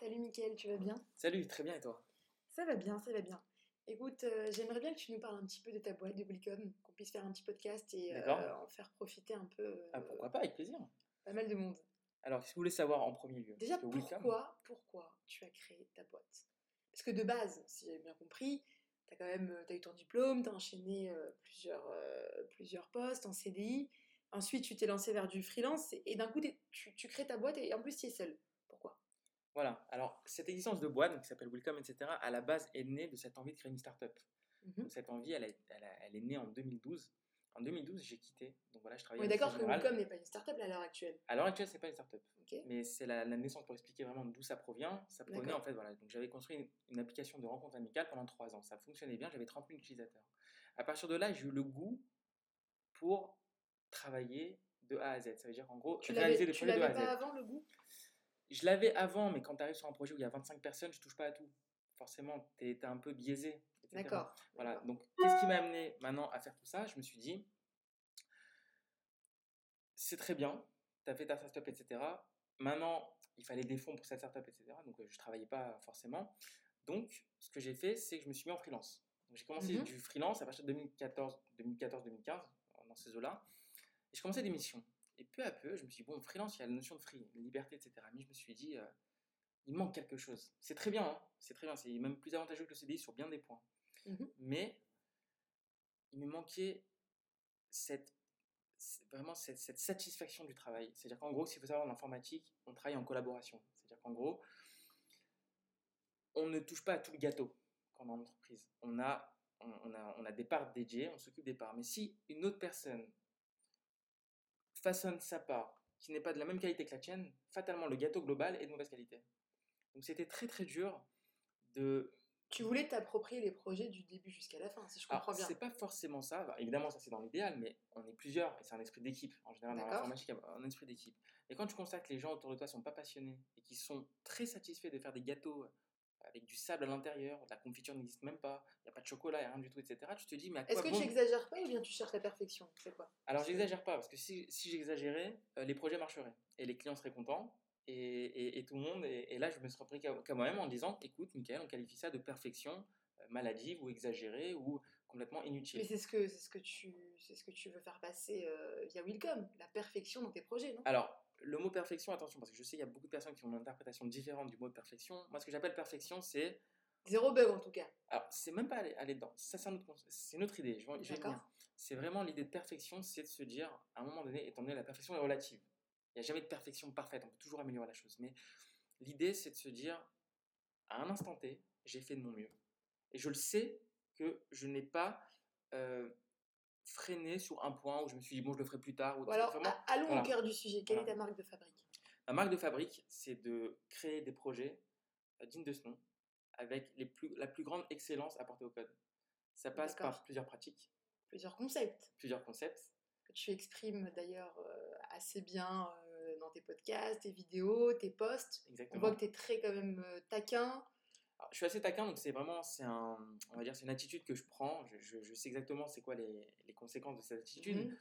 Salut Mickaël, tu vas bien? Salut, très bien et toi? Ça va bien, ça va bien. Écoute, euh, j'aimerais bien que tu nous parles un petit peu de ta boîte de Wilcom, qu'on puisse faire un petit podcast et euh, en faire profiter un peu euh, Ah, pourquoi pas, avec plaisir. pas mal de monde. Alors, que vous voulez savoir en premier lieu? Déjà, pourquoi, pourquoi tu as créé ta boîte? Parce que de base, si j'ai bien compris, tu as quand même eu ton diplôme, tu as enchaîné plusieurs, plusieurs postes en CDI. Ensuite, tu t'es lancé vers du freelance et, et d'un coup, tu, tu crées ta boîte et en plus, tu es seul. Voilà, alors cette existence de boîte, donc, qui s'appelle Welcome, etc., à la base est née de cette envie de créer une start-up. Mhm. Cette envie, elle, a- elle a- elle est née en 2012. En 2012, j'ai quitté. Donc voilà, je travaillais la d'accord que. Wilcom n'est pas une start-up à l'heure actuelle. À l'heure actuelle, c'est pas une start-up. Mais c'est la, la naissance pour expliquer vraiment d'où ça provient. Ça provenait D'accord. en fait, voilà. Donc j'avais construit une, une application de rencontre amicale pendant trois ans. Ça fonctionnait bien, j'avais 30 000 utilisateurs. À partir de là, j'ai eu le goût pour travailler de A à Z. Ça veut dire en gros, Tu réaliser tu de A à Z. pas avant le goût? Je l'avais avant, mais quand tu arrives sur un projet où il y a 25 personnes, je touche pas à tout. Forcément, tu es, un peu biaisé. D'accord. Voilà, donc qu'est-ce qui m'a amené maintenant à faire tout ça? Je me suis dit, c'est très bien, tu as fait ta startup, etc. Maintenant, il fallait des fonds pour cette startup, etc. Donc euh, je ne travaillais pas forcément. Donc, ce que j'ai fait, c'est que je me suis mis en freelance. J'ai commencé Mhm. du freelance à partir de 2014, 2014-2015, dans ces eaux-là. Et je commençais des missions. Et peu à peu, je me suis dit, bon, freelance, il y a la notion de free, de liberté, etc. Mais je me suis dit, euh, il manque quelque chose. C'est très bien, hein, c'est très bien. C'est même plus avantageux que le CDI sur bien des points. Mhm. Mais il me manquait cette, vraiment cette, cette satisfaction du travail. C'est-à-dire qu'en gros, s'il faut savoir en informatique, on travaille en collaboration. C'est-à-dire qu'en gros, on ne touche pas à tout le gâteau quand on est en entreprise. On a, on, on a, on a des parts dédiées, on s'occupe des parts. Mais si une autre personne façonne sa part qui n'est pas de la même qualité que la tienne, fatalement, le gâteau global est de mauvaise qualité. Donc c'était très très dur de Tu voulais t'approprier les projets du début jusqu'à la fin, si je alors, comprends bien. c'est pas forcément ça. Bah, évidemment, ça c'est dans l'idéal, mais on est plusieurs et c'est un esprit d'équipe. En général, dans l'informatique, un esprit d'équipe. Et quand tu constates que les gens autour de toi sont pas passionnés et qui sont très satisfaits de faire des gâteaux avec du sable à l'intérieur, la confiture n'existe même pas, il n'y a pas de chocolat, il n'y a rien du tout, etc. Tu te dis, mais à quoi Est-ce que bon tu exagères pas ou bien tu cherches la perfection C'est quoi? Alors, j'exagère pas, parce que si, si j'exagérais, euh, les projets marcheraient et les clients seraient contents. Et, et- et tout le monde, et, et là je me serais pris moi-même en disant écoute, Michael, on qualifie ça de perfection euh, maladive ou exagérée ou complètement inutile. Mais c'est ce que c'est ce que tu c'est ce que tu veux faire passer euh, via Wilcom, la perfection dans tes projets, non? Alors, le mot perfection, attention, parce que je sais qu'il y a beaucoup de personnes qui ont une interprétation différente du mot perfection. Moi, ce que j'appelle perfection, c'est. Zéro bug en tout cas. Alors, c'est même pas aller, aller dedans. Ça, c'est une autre idée. C'est vraiment l'idée de perfection, c'est de se dire, à un moment donné, étant donné la perfection est relative, il n'y a jamais de perfection parfaite, on peut toujours améliorer la chose. Mais l'idée, c'est de se dire, à un instant T, j'ai fait de mon mieux. Et je le sais que je n'ai pas euh, freiné sur un point où je me suis dit, bon, je le ferai plus tard. Ou alors vraiment, allons voilà. au cœur du sujet. Quelle Voilà. est ta marque de fabrique? Ma marque de fabrique, c'est de créer des projets euh, dignes de ce nom, avec les plus, la plus grande excellence apportée au code. Ça passe par plusieurs pratiques, Plusieurs concepts plusieurs concepts. que tu exprimes d'ailleurs euh, assez bien euh, dans tes podcasts, tes vidéos, tes posts. On Exactement. voit que tu es très quand même taquin. Alors, je suis assez taquin, donc c'est vraiment, c'est un, on va dire, c'est une attitude que je prends. Je, je- je sais exactement c'est quoi les, les conséquences de cette attitude, Mhm.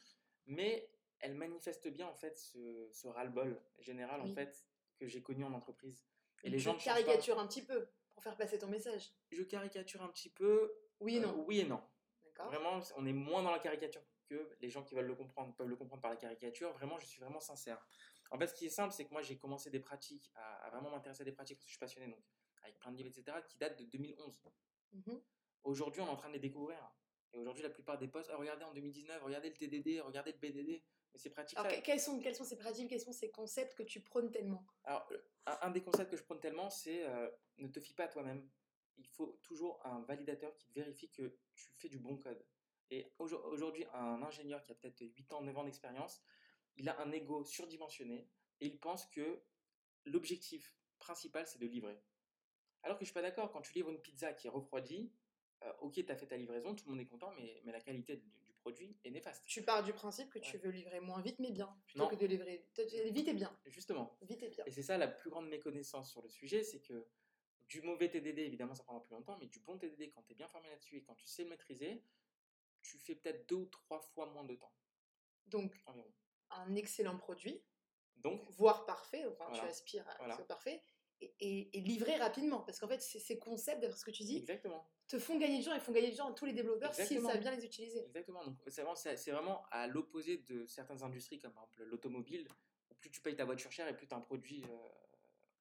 mais elle manifeste bien en fait ce, ce ras-le-bol général Oui. en fait que j'ai connu en entreprise. Et Donc, les gens changent pas. un petit peu pour faire passer ton message. Je caricature un petit peu. Oui et euh, non. oui et non. D'accord Vraiment, on est moins dans la caricature que les gens qui veulent le comprendre peuvent le comprendre par la caricature. Vraiment, je suis vraiment sincère. En fait, ce qui est simple, c'est que moi, j'ai commencé des pratiques, à, à vraiment m'intéresser à des pratiques parce que je suis passionné, donc avec plein de livres, etc., qui datent de 2011. Mhm. Aujourd'hui, on est en train de les découvrir. Et aujourd'hui, la plupart des posts, Ah, regardez en 2019, regardez le TDD, regardez le BDD. Mais ces pratiques-là. Alors, que- quels sont, quels sont ces pratiques, quels sont ces concepts que tu prônes tellement? Alors, euh, un, un des concepts que je prône tellement, c'est euh, ne te fie pas à toi-même. Il faut toujours un validateur qui vérifie que tu fais du bon code. Et aujo- aujourd'hui, un ingénieur qui a peut-être 8 ans, 9 ans d'expérience, il a un ego surdimensionné et il pense que l'objectif principal, c'est de livrer. Alors que je suis pas d'accord, quand tu livres une pizza qui est refroidie, euh, ok, tu as fait ta livraison, tout le monde est content, mais, mais la qualité du, du produit est néfaste. Tu pars du principe que tu Ouais. veux livrer moins vite mais bien, plutôt Non. que de livrer vite et bien. Justement. Vite et bien. Et c'est ça la plus grande méconnaissance sur le sujet, c'est que du mauvais TDD, évidemment, ça prendra plus longtemps, mais du bon TDD, quand tu es bien formé là-dessus et quand tu sais le maîtriser, tu fais peut-être deux ou trois fois moins de temps Donc, environ. un excellent produit, Donc, voire parfait, enfin tu aspires à Voilà. ce parfait, et, et livrer rapidement. Parce qu'en fait, ces, concepts, d'après ce que tu dis, Exactement. te font gagner du temps et font gagner du temps à tous les développeurs s'ils savent bien les utiliser. Exactement. Donc, c'est vraiment, vraiment à l'opposé de certaines industries, comme par exemple l'automobile, plus tu payes ta voiture chère et plus tu as un produit, euh,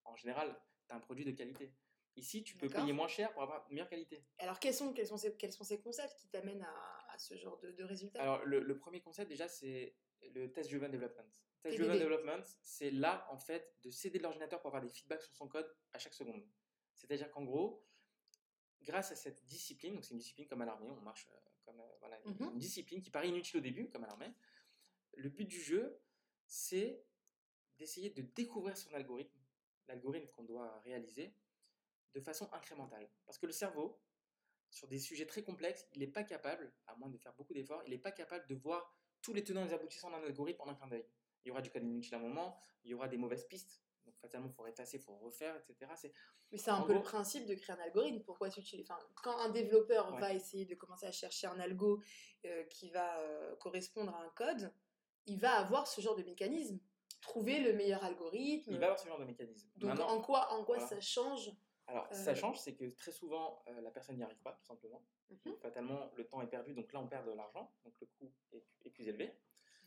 en général, tu as un produit de qualité. Ici, tu peux payer moins cher pour avoir une meilleure qualité. Alors, quels sont, quels sont, ces, quels sont ces concepts qui t'amènent à, à ce genre de, de résultats? Alors, le, le premier concept, déjà, c'est le Test Driven Development. Test. Driven Development, c'est là, en fait, de céder de l'ordinateur pour avoir des feedbacks sur son code à chaque seconde. C'est-à-dire qu'en gros, grâce à cette discipline, donc c'est une discipline comme à l'armée, on marche euh, comme euh, voilà, Mhm. une discipline qui paraît inutile au début, comme à l'armée. Le but du jeu, c'est d'essayer de découvrir son algorithme, l'algorithme qu'on doit réaliser, de façon incrémentale. Parce que le cerveau, sur des sujets très complexes, il n'est pas capable, à moins de faire beaucoup d'efforts, il n'est pas capable de voir tous les tenants et les aboutissants d'un algorithme en un clin d'œil. Il y aura du code inutile à un moment, il y aura des mauvaises pistes, donc fatalement il faut effacer, il faut refaire, etc. C'est Mais c'est un En peu le principe de créer un algorithme. Pourquoi enfin, Quand un développeur Ouais. va essayer de commencer à chercher un algo euh, qui va euh, correspondre à un code, il va avoir ce genre de mécanisme. Trouver le meilleur algorithme. il va avoir ce genre de mécanisme. Donc Maintenant, en quoi, en quoi voilà. ça change alors euh, ça change, c'est que très souvent euh, la personne n'y arrive pas, tout simplement. Mhm. Fatalement, le temps est perdu, donc là on perd de l'argent, donc le coût est, est plus élevé.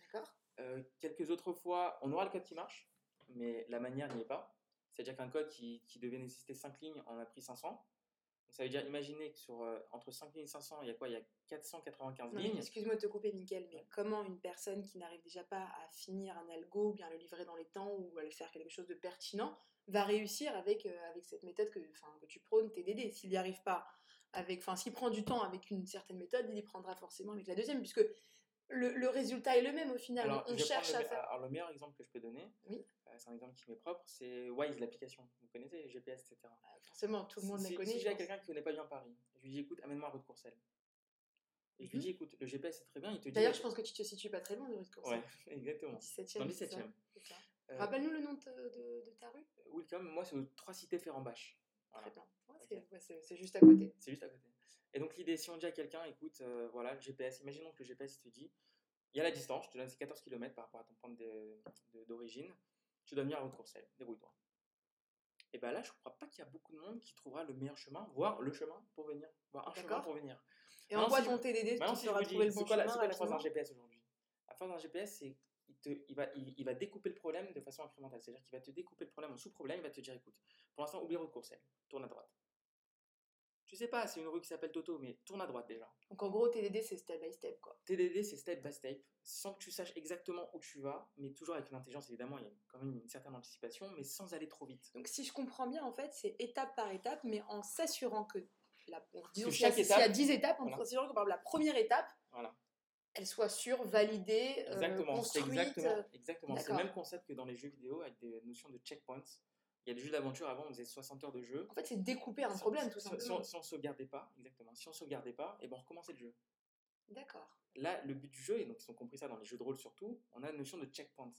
D'accord Euh, quelques autres fois, on aura le code qui marche, mais la manière n'y est pas. C'est-à-dire qu'un code qui, qui devait nécessiter 5 lignes en a pris 500. Ça veut dire, imaginez que sur, euh, entre 5 lignes et 500, il y a quoi? Il y a 495 Non, lignes. Excuse-moi de te couper, Mickaël, mais comment une personne qui n'arrive déjà pas à finir un algo, ou bien le livrer dans les temps, ou à le faire quelque chose de pertinent, va réussir avec, euh, avec cette méthode que, tu prônes, TDD S'il n'y arrive pas, avec, enfin, s'il prend du temps avec une certaine méthode, il y prendra forcément avec la deuxième, puisque le, le résultat est le même au final. Alors, on cherche à faire. alors, le meilleur exemple que je peux donner, Oui. euh, c'est un exemple qui m'est propre, c'est Wise, l'application. Vous connaissez, GPS, etc. Ah, Forcément, tout le monde si, la connaît. Si j'ai quelqu'un qui connaît pas bien Paris, je lui dis écoute, amène-moi à rue de Courcelles. Et je lui Mhm. dis écoute, le GPS c'est très bien, il te dit. D'ailleurs, je pense que tu te situes pas très loin de rue de Courcelles. Ouais, exactement. 17e. Dans le c'est ça 17e. C'est ça. Euh, Rappelle-nous le nom de, ta- de- de ta rue Welcome, moi c'est aux trois cités Ferrambach. Voilà. Très bien. Ouais, c'est ouais, c'est- c'est juste à côté. C'est juste à côté. Et donc l'idée, si on dit à quelqu'un, écoute, euh, voilà, le GPS, imaginons que le GPS il te dit, il y a la distance, je te donne ces 14 km par rapport à ton point d'origine, tu dois venir à Haute-Courcelles, débrouille-toi. Et bien là, je ne crois pas qu'il y a beaucoup de monde qui trouvera le meilleur chemin, voire le chemin pour venir, voire un chemin pour venir. Et en Maintenant, quoi ton TDD dis, trouver le bon chemin c'est quoi la force d'un GPS aujourd'hui? La force d'un GPS, c'est qu'il te- il va, il, il va découper le problème de façon incrémentale. C'est-à-dire qu'il va te découper le problème en sous-problème, il va te dire, écoute, pour l'instant, oublie route Courcelles, tourne à droite. Je sais pas, c'est une rue qui s'appelle Toto, mais tourne à droite déjà. Donc en gros, TDD, c'est step by step, quoi. TDD, c'est step by step, sans que tu saches exactement où tu vas, mais toujours avec une intelligence, évidemment, il y a quand même une certaine anticipation, mais sans aller trop vite. Donc si je comprends bien, en fait, c'est étape par étape, mais en s'assurant que, la, disons Que s'il y a- chaque s'il y a étape- 10 étapes, en Voilà. s'assurant que par exemple, la première étape, Voilà, elle soit sûre, validée, euh, exactement, c'est construite. exactement, euh, exactement. C'est le même concept que dans les jeux vidéo, avec des notions de checkpoints. Il y a des jeux d'aventure, avant, on faisait 60 heures de jeu. En fait, c'est découper un Si- problème, tout si- simplement. Si on, si on sauvegardait pas, exactement, si on sauvegardait pas, et ben on recommençait le jeu. D'accord. Là, le but du jeu, et donc ils ont compris ça dans les jeux de rôle surtout, on a la notion de checkpoint.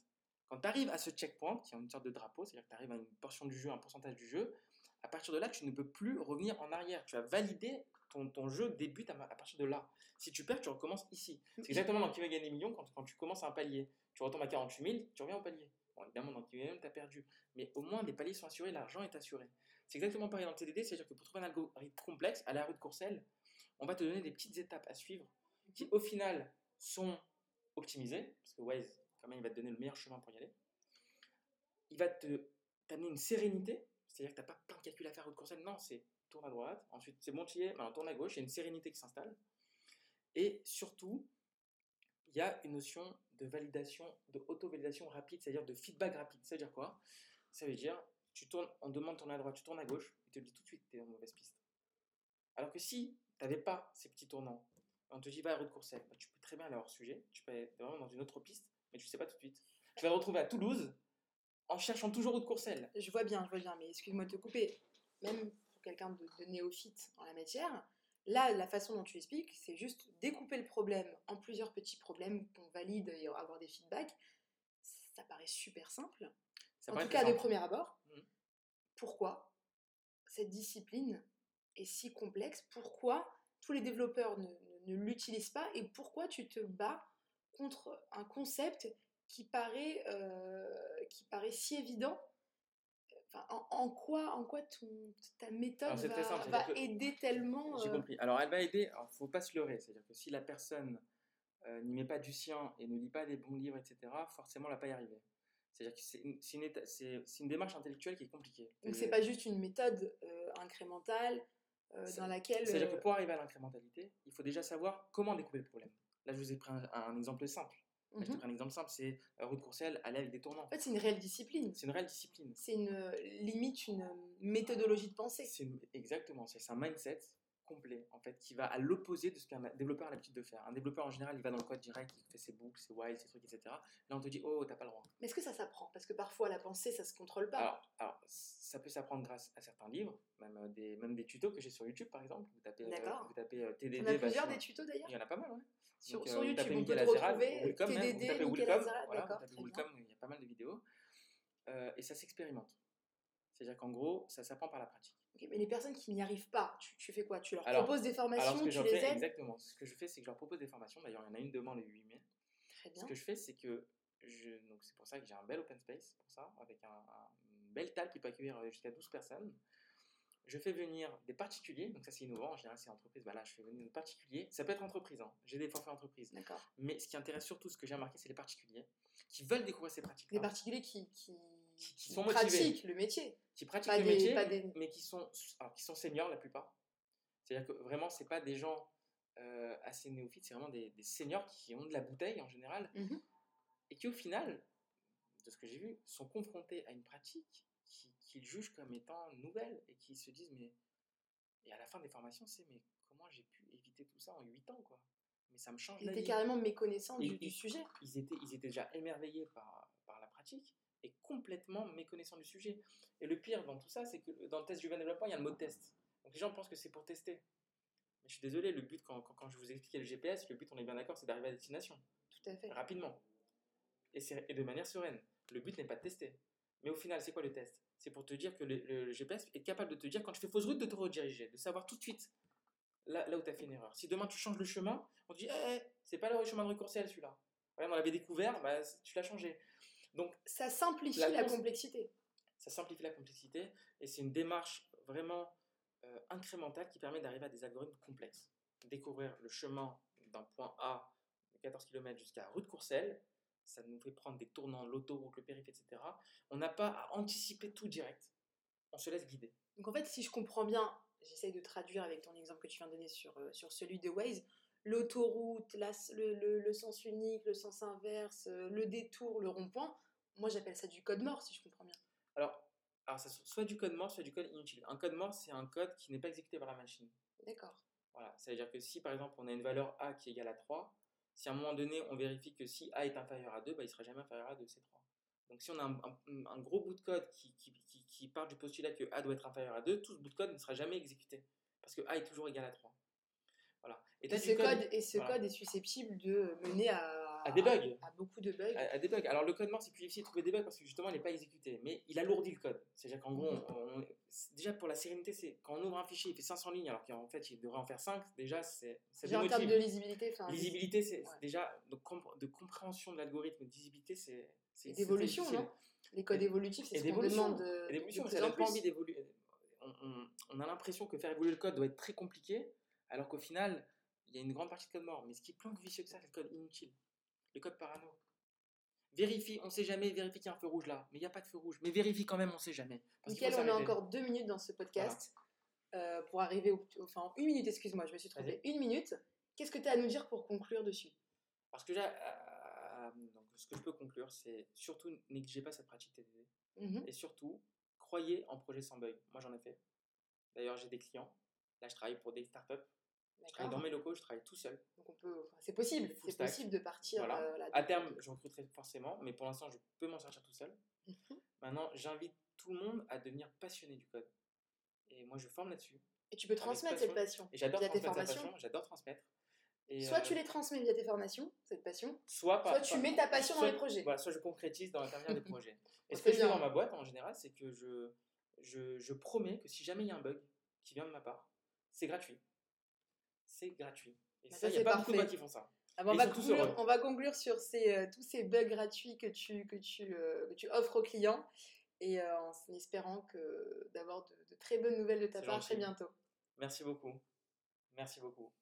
Quand tu arrives à ce checkpoint, qui est une sorte de drapeau, c'est-à-dire que tu arrives à une portion du jeu, un pourcentage du jeu, à partir de là, tu ne peux plus revenir en arrière. Tu as validé, ton, ton jeu débute à, à partir de là. Si tu perds, tu recommences ici. C'est exactement dans Qui veut gagner des millions, quand, quand tu commences à un palier, tu retombes à 48 000, tu reviens au palier. Bon, évidemment, dans gagner, tu as perdu. Mais au moins, les paliers sont assurés, l'argent est assuré. C'est exactement pareil dans le TDD, c'est-à-dire que pour trouver un algorithme complexe, à la rue de Courcelles, on va te donner des petites étapes à suivre qui, au final, sont optimisées, parce que Waze, quand même, il va te donner le meilleur chemin pour y aller. Il va t'amener une sérénité, c'est-à-dire que tu n'as pas plein de calculs à faire à rue de Courcelles. Non, c'est tourne à droite, ensuite c'est bon, tu y es, maintenant tourne à gauche, il y a une sérénité qui s'installe. Et surtout, il y a une notion de validation, de auto-validation rapide, c'est-à-dire de feedback rapide. Ça veut dire quoi? Ça veut dire, tu tournes, on demande de tourner à droite, tu tournes à gauche, il te dit tout de suite que tu es en mauvaise piste. Alors que si tu n'avais pas ces petits tournants, on te dit va à de Courcelles, bah, tu peux très bien aller hors sujet, tu peux être vraiment dans une autre piste, mais tu ne sais pas tout de suite. Tu vas te retrouver à Toulouse en cherchant toujours de Courcelles. Je vois bien, je vois bien, mais excuse-moi de te couper. Même pour quelqu'un de néophyte en la matière, là, la façon dont tu expliques, c'est juste découper le problème en plusieurs petits problèmes qu'on valide et avoir des feedbacks. Ça paraît super simple. Ça en tout cas, de premier abord. Mhm. Pourquoi cette discipline est si complexe? Pourquoi tous les développeurs ne, ne- ne l'utilisent pas? Et pourquoi tu te bats contre un concept qui paraît, euh, qui paraît si évident Enfin, en, en quoi, en quoi ton, ta méthode Alors, va, simple, aider tellement J'ai euh, compris. Alors, elle va aider. Alors, faut pas se leurrer. C'est-à-dire que si la personne euh, n'y met pas du sien et ne lit pas des bons livres, etc., forcément, elle va pas y arriver. C'est-à-dire que c'est une, démarche intellectuelle qui est compliquée. Donc c'est pas juste une méthode euh, incrémentale euh, dans laquelle. C'est-à-dire que pour arriver à l'incrémentalité, il faut déjà savoir comment découper le problème. Là, je vous ai pris un, un exemple simple. Là, Je te mhm. prends un exemple simple, c'est euh, Ruth Courcelles, aller avec des tournants. En fait, c'est une réelle discipline. C'est une réelle discipline. C'est une euh, limite une euh, méthodologie de pensée. Une- exactement, c'est un mindset complet en fait qui va à l'opposé de ce qu'un développeur a l'habitude de faire. Un développeur en général, il va dans le code direct, il fait ses books, ses whiles, ses trucs, etc. Là, on te dit oh, t'as pas le droit. Mais est-ce que ça s'apprend? Parce que parfois la pensée, ça se contrôle pas. Alors, alors, ça peut s'apprendre grâce à certains livres, même euh, des, même des tutos que j'ai sur YouTube par exemple. Vous tapez, euh, vous tapez euh, TDD. On a plusieurs des tutos d'ailleurs? Il y en a pas mal, ouais. Sur, Donc, sur euh, YouTube, on peut te retrouver même, vous TDD, tapez Azerrad, voilà, vous tapez il y a pas mal de vidéos. Euh, et ça s'expérimente. C'est-à-dire qu'en gros, ça s'apprend par la pratique. Mais les personnes qui n'y arrivent pas, tu, tu fais quoi? Tu leur Alors- proposes des formations, Alors, ce que tu je les fais, aides? exactement, ce que je fais, c'est que je leur propose des formations. D'ailleurs, il y en a une demain le 8 mai. Très Ce bien. que je fais, c'est que je, donc c'est pour ça que j'ai un bel open space pour ça, avec un, un une belle table qui peut accueillir euh, jusqu'à 12 personnes. Je fais venir des particuliers, donc ça c'est innovant, en général c'est entreprise, bah là je fais venir des particuliers, ça peut être entreprise, hein. j'ai des forfaits entreprises, D'accord. mais ce qui intéresse surtout, ce que j'ai remarqué, c'est les particuliers qui veulent découvrir ces pratiques Des particuliers qui, qui, Qui- qui qui sont motivés. pratiquent le métier. qui pratiquent Pas le des- métier, pas des- mais qui sont, alors, qui sont seniors la plupart. C'est-à-dire que vraiment, c'est pas des gens euh, assez néophytes, c'est vraiment des, des seniors qui ont de la bouteille en général, Mhm. et qui au final, de ce que j'ai vu, sont confrontés à une pratique qu'ils jugent comme étant nouvelle et qui se disent mais et à la fin des formations c'est mais comment j'ai pu éviter tout ça en 8 ans quoi? Mais ça me change Ils étaient carrément méconnaissants Et- du, et- du sujet. ils étaient, ils étaient déjà émerveillés par, par la pratique et complètement méconnaissants du sujet. Et le pire dans tout ça, c'est que dans le test du développement, il y a le mot test. Donc les gens pensent que c'est pour tester. Mais je suis désolé, le but, quand, quand, quand je vous expliquais le GPS, le but, on est bien d'accord, c'est d'arriver à destination, Tout à fait. rapidement. Et de manière sereine. Le but n'est pas de tester. Mais au final, c'est quoi le test? C'est pour te dire que le, le- le GPS est capable de te dire, quand tu fais fausse route, de te rediriger, de savoir tout de suite là, là où tu as fait une erreur. Si demain tu changes le chemin, on te dit, Eh, c'est pas le chemin de Recourciel celui-là. On l'avait découvert, bah, tu l'as changé. Donc, Ça simplifie La complexité. ça simplifie la complexité et c'est une démarche vraiment euh, incrémentale qui permet d'arriver à des algorithmes complexes. Découvrir le chemin d'un point A de 14 km jusqu'à rue de Courcelles, ça nous fait prendre des tournants, l'autoroute, le périph', etc. On n'a pas à anticiper tout direct. On se laisse guider. Donc en fait, si je comprends bien, j'essaye de traduire avec ton exemple que tu viens de donner sur, euh, sur celui de Waze, l'autoroute, la- le, le- le sens unique, le sens inverse, euh, le détour, le rond-point, moi j'appelle ça du code mort, si je comprends bien. Alors, alors ça, soit du code mort, soit du code inutile. Un code mort, c'est un code qui n'est pas exécuté par la machine. D'accord. Voilà, ça veut dire que si par exemple on a une valeur A qui est égale à 3, si à un moment donné on vérifie que si A est inférieur à 2, bah, il ne sera jamais inférieur à 2, c'est 3. Donc si on a un, gros bout de code qui, qui, qui- qui part du postulat que A doit être inférieur à 2, tout ce bout de code ne sera jamais exécuté. Parce que A est toujours égal à 3. Voilà. Et ce, code, et ce voilà. code est susceptible de mener à, À des bugs. à beaucoup de bugs. à, à des bugs. Alors le code mort, c'est plus difficile de trouver des bugs parce que justement il n'est pas exécuté, mais il alourdit le code. C'est-à-dire qu'en gros, on- on- c'est- déjà pour la sérénité, c'est quand on ouvre un fichier, il fait 500 lignes alors qu'en fait il devrait en faire 5, déjà c'est Déjà, en termes de lisibilité, Lisibilité, c'est Ouais. déjà de, compr- de compréhension de l'algorithme, de lisibilité, c'est c'est- et d'évolution, non? Les codes évolutifs, c'est ce qu'on demande de, Et l'évolution, de pas envie d'évoluer. On a l'impression que faire évoluer le code doit être très compliqué, alors qu'au final, il y a une grande partie de code mort. Mais ce qui est plus vicieux que ça, c'est le code inutile, le code parano. Vérifie, on sait jamais, vérifie qu'il y a un feu rouge là, mais il n'y a pas de feu rouge. Mais vérifie quand même, on sait jamais. Nickel, on a encore deux minutes dans ce podcast euh, pour arriver au. Enfin, une minute, excuse-moi, je me suis trompée. Une minute. Qu'est-ce que tu as à nous dire pour conclure dessus? Parce que là, euh, donc, ce que je peux conclure, c'est surtout négligez pas cette pratique TDD. Mhm. Et surtout, croyez en projet sans bug. Moi, j'en ai fait. D'ailleurs, j'ai des clients. Là, je travaille pour des startups. Je travaille dans mes locaux, je travaille tout seul. Donc on peut, enfin, c'est possible, c'est possible de partir Voilà. euh, là. À terme, je recruterai forcément, mais pour l'instant, je peux m'en sortir tout seul. Mhm. Maintenant, j'invite tout le monde à devenir passionné du code. Et moi, je forme là-dessus. Et tu peux transmettre cette passion. Et j'adore Via tes transmettre cette formations. passion. J'adore transmettre. Et, Soit euh, tu les transmets via tes formations, cette passion, soit, pas- soit tu mets ta passion dans les projets. Voilà, soit je concrétise dans l'intermédiaire des projets. Et ce que je fais dans ma boîte, en général, c'est que je, je, je promets que si jamais il y a un bug qui vient de ma part, c'est gratuit. C'est gratuit. Et Bah, ça, il n'y a pas beaucoup de qui font ça. Ah, on, va conclure, heureux. on va conclure sur ces, euh, tous ces bugs gratuits que tu, que tu, euh, que tu offres aux clients. et euh, en espérant que d'avoir de, de très bonnes nouvelles de ta part très bientôt. Merci beaucoup. Merci beaucoup.